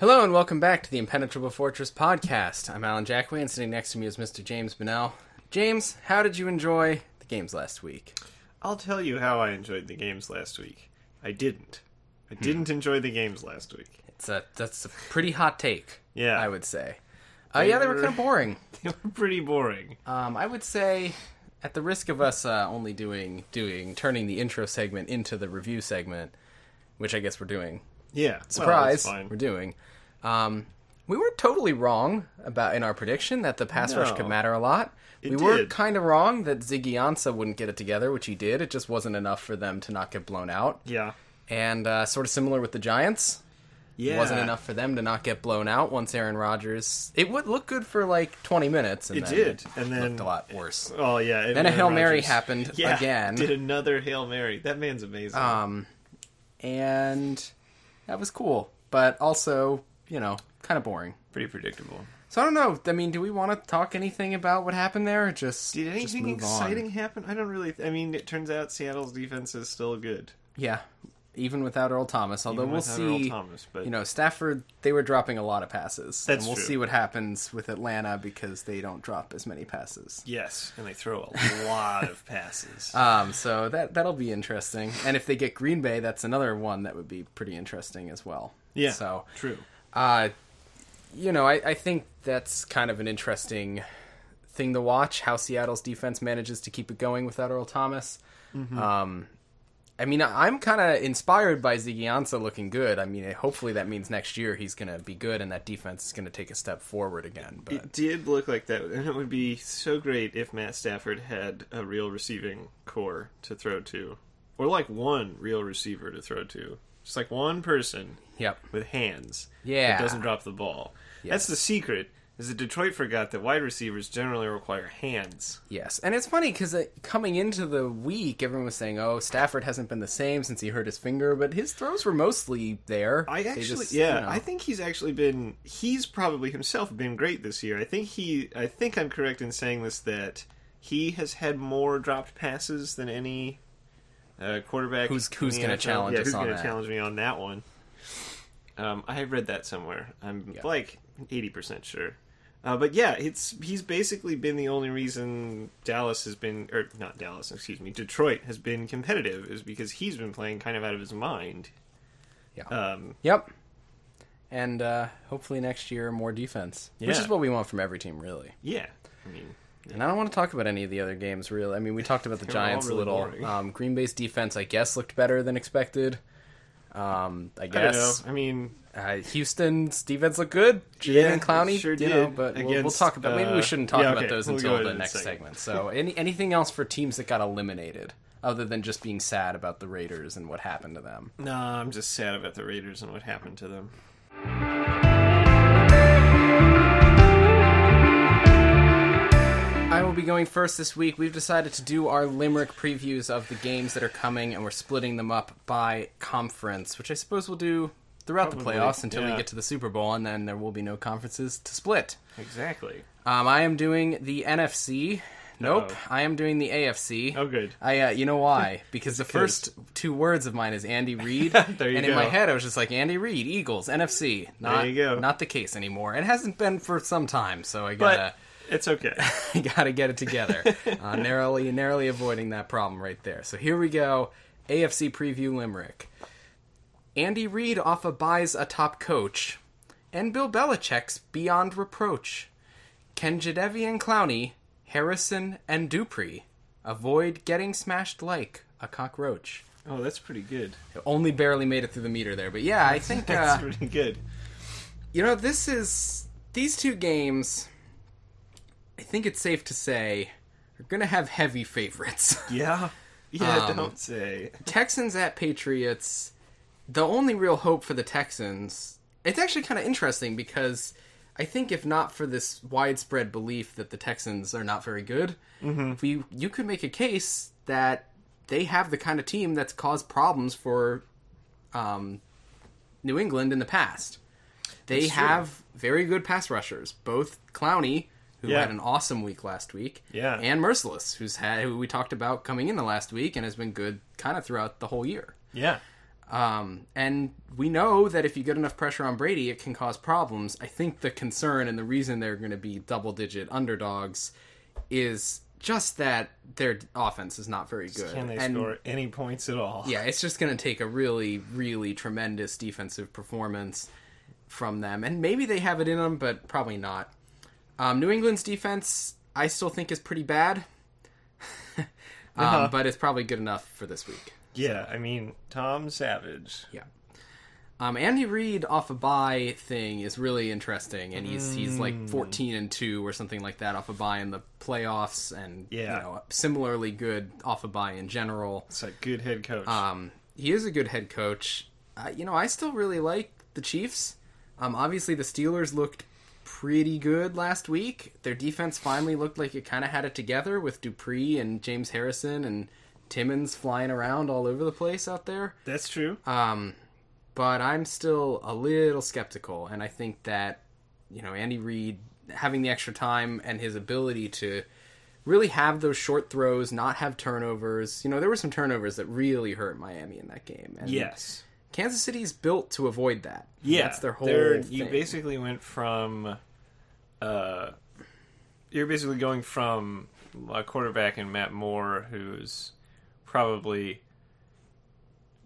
Hello and welcome back to the Impenetrable Fortress podcast. I'm Alan Jackway, and sitting next to me is Mr. James Bennell. James, how did you enjoy the games last week? I'll tell you how I enjoyed the games last week. I didn't. I didn't enjoy the games last week. It's a that's a pretty hot take. Yeah. I would say. Uh, yeah, they were were- kind of boring. They were pretty boring. Um, I would say, at the risk of us uh, only doing doing turning the intro segment into the review segment, which I guess we're doing. Yeah. Surprise, Well, we're doing. Um, we weren't totally wrong about in our prediction that the pass rush No. could matter a lot. We were did. kind of wrong that Ziggy Ansah wouldn't get it together, which he did. It just wasn't enough for them to not get blown out. yeah. And uh, sort of similar with the Giants, Yeah. it wasn't enough for them to not get blown out once Aaron Rodgers. It would look good for like 20 minutes, and It then did, it and then- looked a lot worse. Oh yeah. Then a Aaron Hail Mary happened Yeah, again. Did another hail mary. That man's amazing. Um, and that was cool, but also, you know, kind of boring. pretty predictable. So I don't know. I mean, do we want to talk anything about what happened there? Or just Did just anything on? exciting happen? I don't really. I mean, it turns out Seattle's defense is still good. Yeah, even without Earl Thomas. Although we'll see. Earl Thomas, but You know, Stafford. They were dropping a lot of passes, That's and we'll true. see what happens with Atlanta because they don't drop as many passes. yes, and they throw a lot of passes. Um, so that that'll be interesting. And if they get Green Bay, that's another one that would be pretty interesting as well. yeah. So, true. uh, you know, I, I think that's kind of an interesting thing to watch how Seattle's defense manages to keep it going without Earl Thomas. Um, I mean, I'm kind of inspired by Ziggy looking good. I mean, hopefully that means next year he's going to be good and that defense is going to take a step forward again. But It did look like that, and it would be so great if Matt Stafford had a real receiving corps to throw to, or like one real receiver to throw to, just like one person yep, with hands Yeah. that doesn't drop the ball. Yes. That's the secret. Is that Detroit forgot that wide receivers generally require hands. yes, and it's funny because coming into the week, everyone was saying, "Oh, Stafford hasn't been the same since he hurt his finger," but his throws were mostly there. I actually, just, yeah, you know. I think he's actually been. He's probably himself been great this year. I think he. I think I'm correct in saying this that he has had more dropped passes than any uh, quarterback. Who's- who's gonna challenge yeah, who's gonna challenge me on that one? Um, I read that somewhere. I'm Yeah. like eighty percent sure. Uh, but yeah, it's he's basically been the only reason Dallas has been, or not Dallas, excuse me, Detroit has been competitive is because he's been playing kind of out of his mind. Yeah. Um, Yep. And uh, hopefully next year more defense, which is what we want from every team, really. yeah, I mean, And I don't want to talk about any of the other games, really. I mean, we talked about the They were all Giants really a little. Um, Green Bay's defense, I guess, looked better than expected. Um, I I don't know. guess I mean, uh, Houston's defense looked good. Jalen and Clowney, sure you know, did but we'll, we'll talk about. Maybe we uh, shouldn't talk yeah, about okay, those we'll until the next second. segment. So, any anything else for teams that got eliminated, other than just being sad about the Raiders and what happened to them? no, I'm just sad about the Raiders and what happened to them. Be going first this week. We've decided to do our Limerick previews of the games that are coming, and we're splitting them up by conference, which I suppose we'll do throughout the playoffs until we get to the Super Bowl, and then there will be no conferences to split. Exactly. Um, I am doing the NFC. Nope, Uh-oh. I am doing the AFC. Oh, good. I, uh, you know why? Because the first two words of mine is Andy Reid, There you and in my head I was just like Andy Reid, Eagles, NFC. Not, you go. Not the case anymore. It hasn't been for some time, so I gotta. It's okay. I gotta get it together. uh, narrowly, narrowly avoiding that problem right there. So here we go. AFC preview Limerick. Andy Reid off a buys a top coach, and Bill Belichick's beyond reproach. Can Jadeveon Clowney, Harrison, and Dupree avoid getting smashed like a cockroach? oh, that's pretty good. Only barely made it through the meter there, but yeah, I think That's uh, pretty good. you know this is these two games. I think it's safe to say we're going to have heavy favorites. Yeah. Yeah, Um, don't say. Texans at Patriots. The only real hope for the Texans. It's actually kind of interesting because I think if not for this widespread belief that the Texans are not very good, we you could make a case that they have the kind of team that's caused problems for um, New England in the past. they have very good pass rushers. Both Clowney, who Yeah. had an awesome week last week, Yeah. and Mercilus, who's had who we talked about coming in the last week and has been good kind of throughout the whole year. Yeah. Um, and we know that if you get enough pressure on Brady, it can cause problems. I think the concern and the reason they're going to be double digit underdogs is just that their offense is not very good. Can they and score any points at all? yeah, it's just going to take a really, really tremendous defensive performance from them. And maybe they have it in them, but probably not. Um, New England's defense, I still think, is pretty bad. um, Uh-huh. But it's probably good enough for this week. Yeah, I mean, Tom Savage. Yeah. Um, Andy Reid off a bye thing is really interesting, and he's he's Mm. like fourteen and two or something like that off a bye in the playoffs, and Yeah. you know similarly good off a bye in general. It's a good head coach. Um, he is a good head coach. Uh, you know, I still really like the Chiefs. Um, obviously, the Steelers looked pretty good last week. Their defense finally looked like it kind of had it together with Dupree and James Harrison and Timmons flying around all over the place out there. That's true. Um, but I'm still a little skeptical, and I think that you know Andy Reid having the extra time and his ability to really have those short throws, not have turnovers. You know, there were some turnovers that really hurt Miami in that game. And yes. Kansas City's built to avoid that. Yeah, that's their whole. thing. You basically went from, uh, you're basically going from a quarterback in Matt Moore who's probably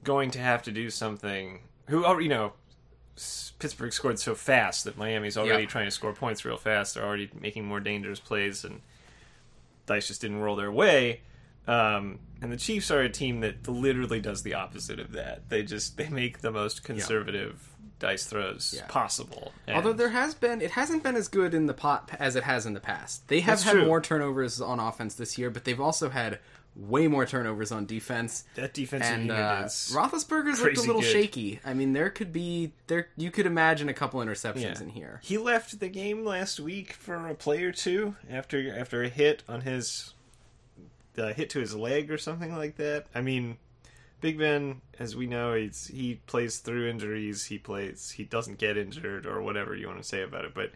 going to have to do something. Who, you know, Pittsburgh scored so fast that Miami's already Yeah. trying to score points real fast. They're already making more dangerous plays, and dice just didn't roll their way. Um, and the Chiefs are a team that literally does the opposite of that. They just they make the most conservative dice throws Yeah. possible. And Although there has been, it hasn't been as good in the pot as it has in the past. They have had true. more turnovers on offense this year, but they've also had way more turnovers on defense. that defense and uh, is Roethlisberger's looked a little good. shaky. I mean, there could be there. You could imagine a couple interceptions in here. He left the game last week for a play or two after after a hit on his uh, hit to his leg or something like that. I mean, Big Ben, as we know, he's, he plays through injuries. He plays. He doesn't get injured or whatever you want to say about it, but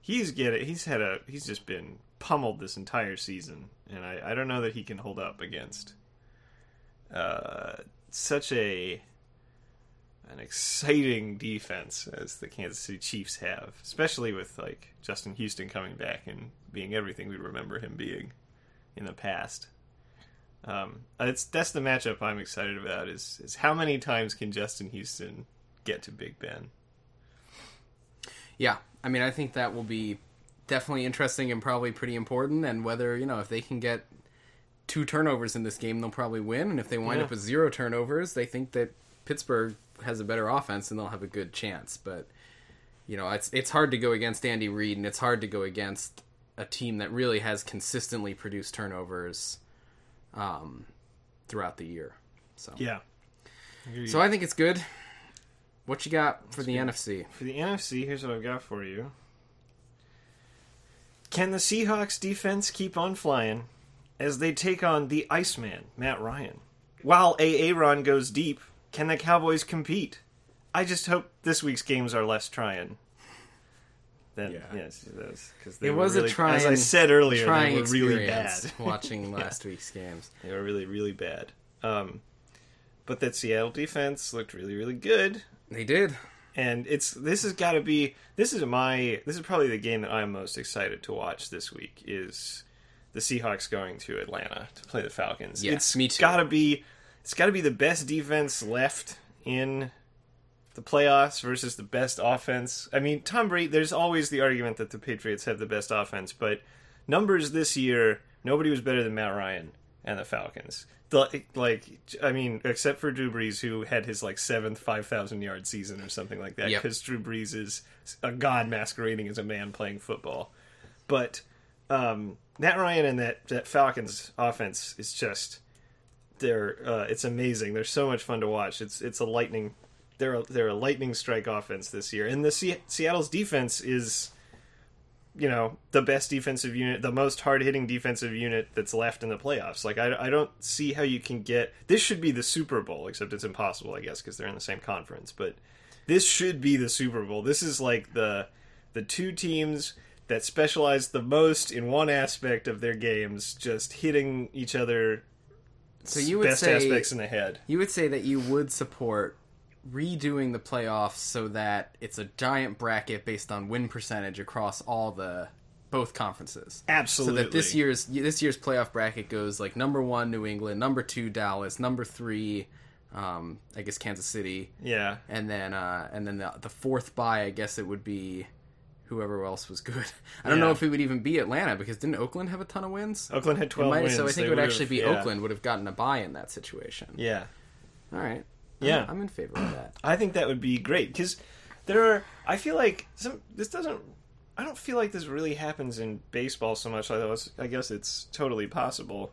he's get it. He's had a. He's just been pummeled this entire season, and I, I don't know that he can hold up against uh, such a an exciting defense as the Kansas City Chiefs have, especially with like Justin Houston coming back and being everything we remember him being in the past. Um, it's that's the matchup I'm excited about. Is is how many times can Justin Houston get to Big Ben? Yeah, I mean, I think that will be definitely interesting and probably pretty important. And whether you know if they can get two turnovers in this game, they'll probably win. And if they wind Yeah. up with zero turnovers, they think that Pittsburgh has a better offense and they'll have a good chance. But you know, it's it's hard to go against Andy Reid, and it's hard to go against a team that really has consistently produced turnovers um, throughout the year. So, Yeah. so I think it's good. What you got for the NFC? For the NFC, here's what I've got for you. Can the Seahawks defense keep on flying as they take on the Iceman, Matt Ryan? While A. Ron goes deep, can the Cowboys compete? I just hope this week's games are less trying. Than, Yeah. yes, because It was really, a trying, as I said earlier, trying they were really bad. watching last week's games. They were really, really bad. Um, but that Seattle defense looked really, really good They did. and it's this has got to be this is my this is probably the game that I'm most excited to watch this week is the Seahawks going to Atlanta to play the Falcons. Yes, it's me too. Got to be it's got to be the best defense left in the playoffs versus the best offense. I mean, Tom Brady. There's always the argument that the Patriots have the best offense, but numbers this year, nobody was better than Matt Ryan and the Falcons. The, like, I mean, except for Drew Brees, who had his like seventh five thousand yard season or something like that, Yep. because Drew Brees is a god masquerading as a man playing football. But um, Matt Ryan and that, that Falcons offense is just they're uh, it's amazing. They're so much fun to watch. It's it's a lightning they're a, they're a lightning strike offense this year, and the Se- Seattle's defense is you know the best defensive unit, the most hard hitting defensive unit that's left in the playoffs. Like I, I don't see how you can get this should be the Super Bowl, except it's impossible, I guess, because they're in the same conference. But this should be the Super Bowl. This is like the the two teams that specialize the most in one aspect of their games, just hitting each other. So you would best say aspects in the head. you would say that you would support redoing the playoffs so that it's a giant bracket based on win percentage across all the both conferences. Absolutely. So that this year's this year's playoff bracket goes like number one New England, number two Dallas, number three, um, I guess Kansas City, yeah, and then uh, and then the, the fourth bye, I guess it would be whoever else was good. I don't know if it would even be Atlanta because didn't Oakland have a ton of wins? Oakland had twelve might- wins. so I think They it would actually be yeah. Oakland would have gotten a bye in that situation. Yeah, All right. Yeah. I'm, I'm in favor of that. I think that would be great because there are. I feel like some. This doesn't. I don't feel like this really happens in baseball so much. Although it's, I guess it's totally possible.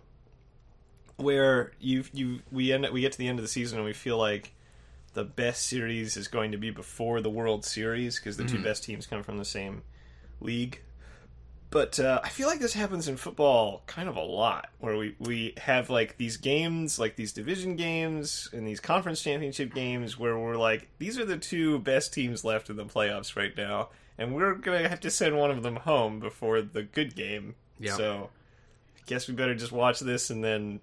Where you you we end we get to the end of the season and we feel like the best series is going to be before the World Series because the two mm-hmm. best teams come from the same league. But uh, I feel like this happens in football kind of a lot, where we, we have like these games, like these division games and these conference championship games, where we're like, these are the two best teams left in the playoffs right now, and we're gonna have to send one of them home before the good game. Yeah. So, I guess we better just watch this and then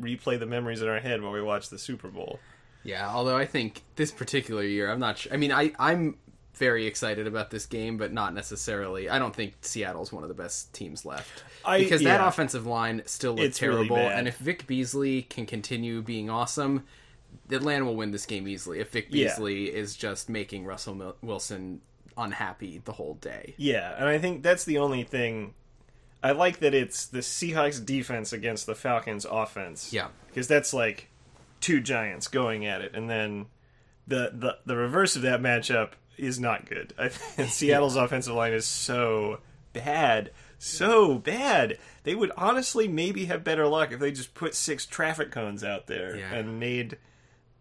replay the memories in our head while we watch the Super Bowl. Yeah, although I think this particular year, I'm not sure. I mean, I I'm very excited about this game, but not necessarily. I don't think Seattle's one of the best teams left I- because that offensive line still looks It's really terrible. and if Vic Beasley can continue being awesome, Atlanta will win this game easily. If Vic Yeah. Beasley is just making Russell Wilson unhappy the whole day. Yeah, and I think that's the only thing. I like that it's the Seahawks defense against the Falcons offense. Yeah. because that's like two giants going at it, and then the the the reverse of that matchup is not good. Seattle's offensive line is so bad, so bad. They would honestly maybe have better luck if they just put six traffic cones out there Yeah. and made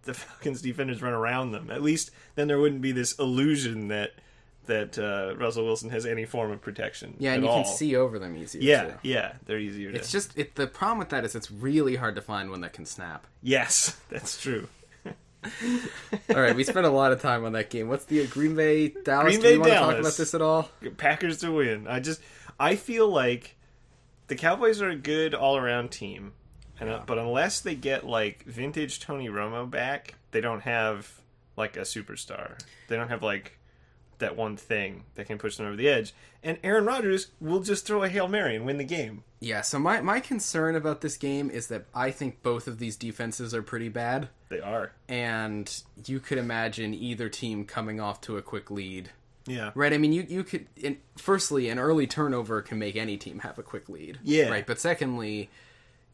the Falcons defenders run around them. At least then there wouldn't be this illusion that that uh, Russell Wilson has any form of protection. Yeah, and you all. can see over them easier. Yeah, too. yeah, they're easier. To... It's just it. The problem with that is it's really hard to find one that can snap. yes, that's true. All right, we spent a lot of time on that game. What's the Green Bay Dallas? Green Do we Bay, want to talk about this at all? Packers to win. I just I feel like the Cowboys are a good all around team, and uh, but unless they get like vintage Tony Romo back, they don't have like a superstar. They don't have like that one thing that can push them over the edge. And Aaron Rodgers will just throw a hail mary and win the game. Yeah. So my my concern about this game is that I think both of these defenses are pretty bad, They are. and you could imagine either team coming off to a quick lead. Yeah. Right. I mean, you you could. In, firstly, an early turnover can make any team have a quick lead. Yeah. Right. But secondly,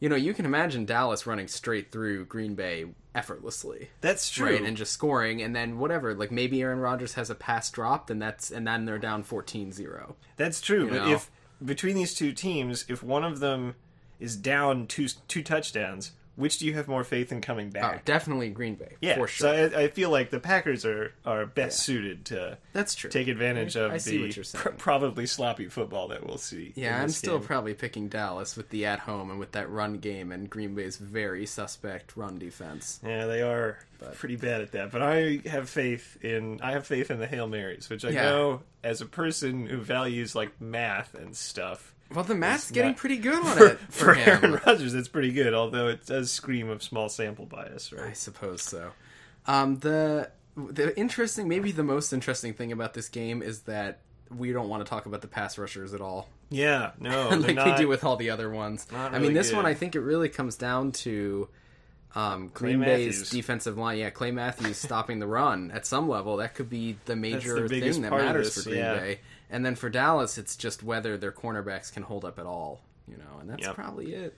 you know, you can imagine Dallas running straight through Green Bay effortlessly. That's true. Right, and just scoring, and then whatever, like maybe Aaron Rodgers has a pass dropped, and that's and then they're down 14-0. That's true. You but know? if between these two teams, if one of them is down two two touchdowns, which do you have more faith in coming Oh, back? definitely Green Bay, yeah, for sure. So I, I feel like the Packers are are best suited to that's true. take advantage I- of I the what you're saying. pr- probably sloppy football that we'll see. yeah, I'm still game. probably picking Dallas with the at home and with that run game and Green Bay's very suspect run defense. yeah, they are pretty bad at that. But I have faith in I have faith in the hail marys, which I Yeah. know as a person who values like math and stuff. Well, the math's getting not- pretty good on For, it for, for him. Aaron Rodgers, it's pretty good, although it does scream of small sample bias, right? I suppose so. Um, the the interesting, maybe the most interesting thing about this game is that we don't want to talk about the pass rushers at all. Yeah, no, like not, they do with all the other ones. not I mean, this good. one I think it really comes down to um, Green. Bay's defensive line. Yeah, Clay Matthews stopping the run at some level. That could be the major the thing that matters for Green yeah. Bay. And then for Dallas, it's just whether their cornerbacks can hold up at all. You know, and that's Yep. probably it.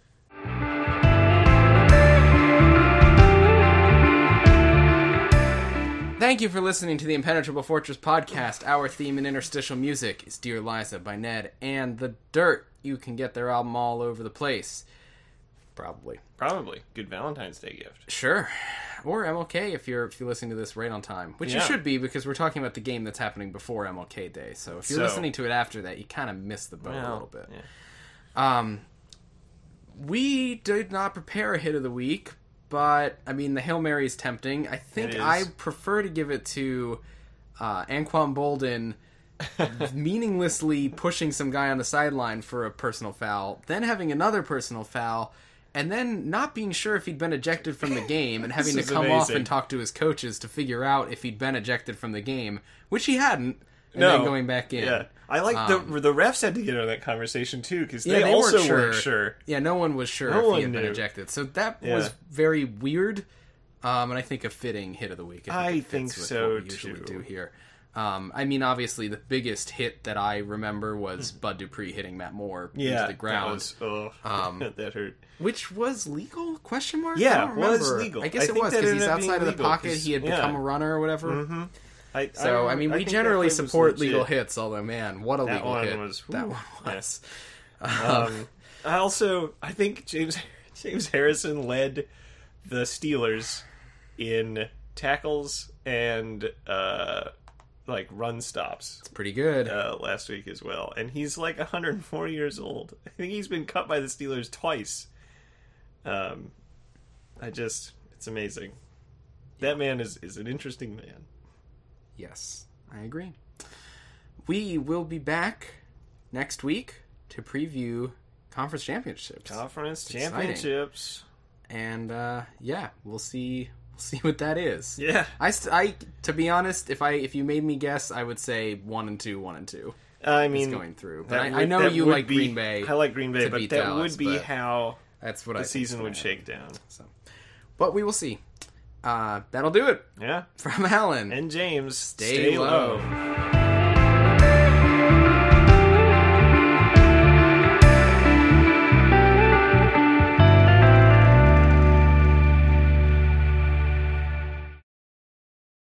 Thank you for listening to the Impenetrable Fortress podcast. Our theme and interstitial music is Dear Liza by Ned and The Dirt. You can get their album all over the place. Probably. Probably good Valentine's Day gift. Sure. Or MLK if you're if you're listening to this right on time. Which you Yeah. should be because we're talking about the game that's happening before MLK Day. So if you're So- listening to it after that, you kind of miss the boat a little bit. yeah. Um, we did not prepare a hit of the week, but I mean the hail mary is tempting. I think It is. I prefer to give it to uh, Anquan Boldin meaninglessly pushing some guy on the sideline for a personal foul, then having another personal foul, and then not being sure if he'd been ejected from the game and having to come off and talk to his coaches to figure out if he'd been ejected from the game, which he hadn't, and then going back in. Yeah, I like the the refs had to get on that conversation too because Um, Yeah, they, they also weren't sure. weren't sure. Yeah, no one was sure No if he had been ejected. So that Yeah. was very weird, um, and I think a fitting hit of the week. I it fits think so, what we usually too. do here. Um, I mean, obviously, the biggest hit that I remember was Bud Dupree hitting Matt Moore Hmm. Yeah, into the ground, That was, oh, that hurt. which was legal? Question mark? Yeah, I was legal. I guess I it was because he's ended up being outside of the pocket. He had yeah. become a runner or whatever. I, So I, mean, we generally support legal hits. Although, man, what a That legal hit was- that one was. Um, I also I think James James Harrison led the Steelers in tackles and uh, like run stops It's Pretty good. uh, last week as well, and he's like 104 years old. I think he's been cut by the Steelers twice. Um, I just it's amazing. That man is is an interesting man. Yes, I agree. We will be back next week to preview conference championships. Conference championships. And uh, yeah, we'll see. See what that is. Yeah. I, st- I, to be honest, if I if you made me guess, I would say one and two, one and two. I mean, going through, but I, I know you like be- Green Bay. I like Green Bay, but that Dallas, would be how That's what I the think's season would shake down. So, but we will see. Uh, that'll do it Yeah. from Alan. And James, Stay low.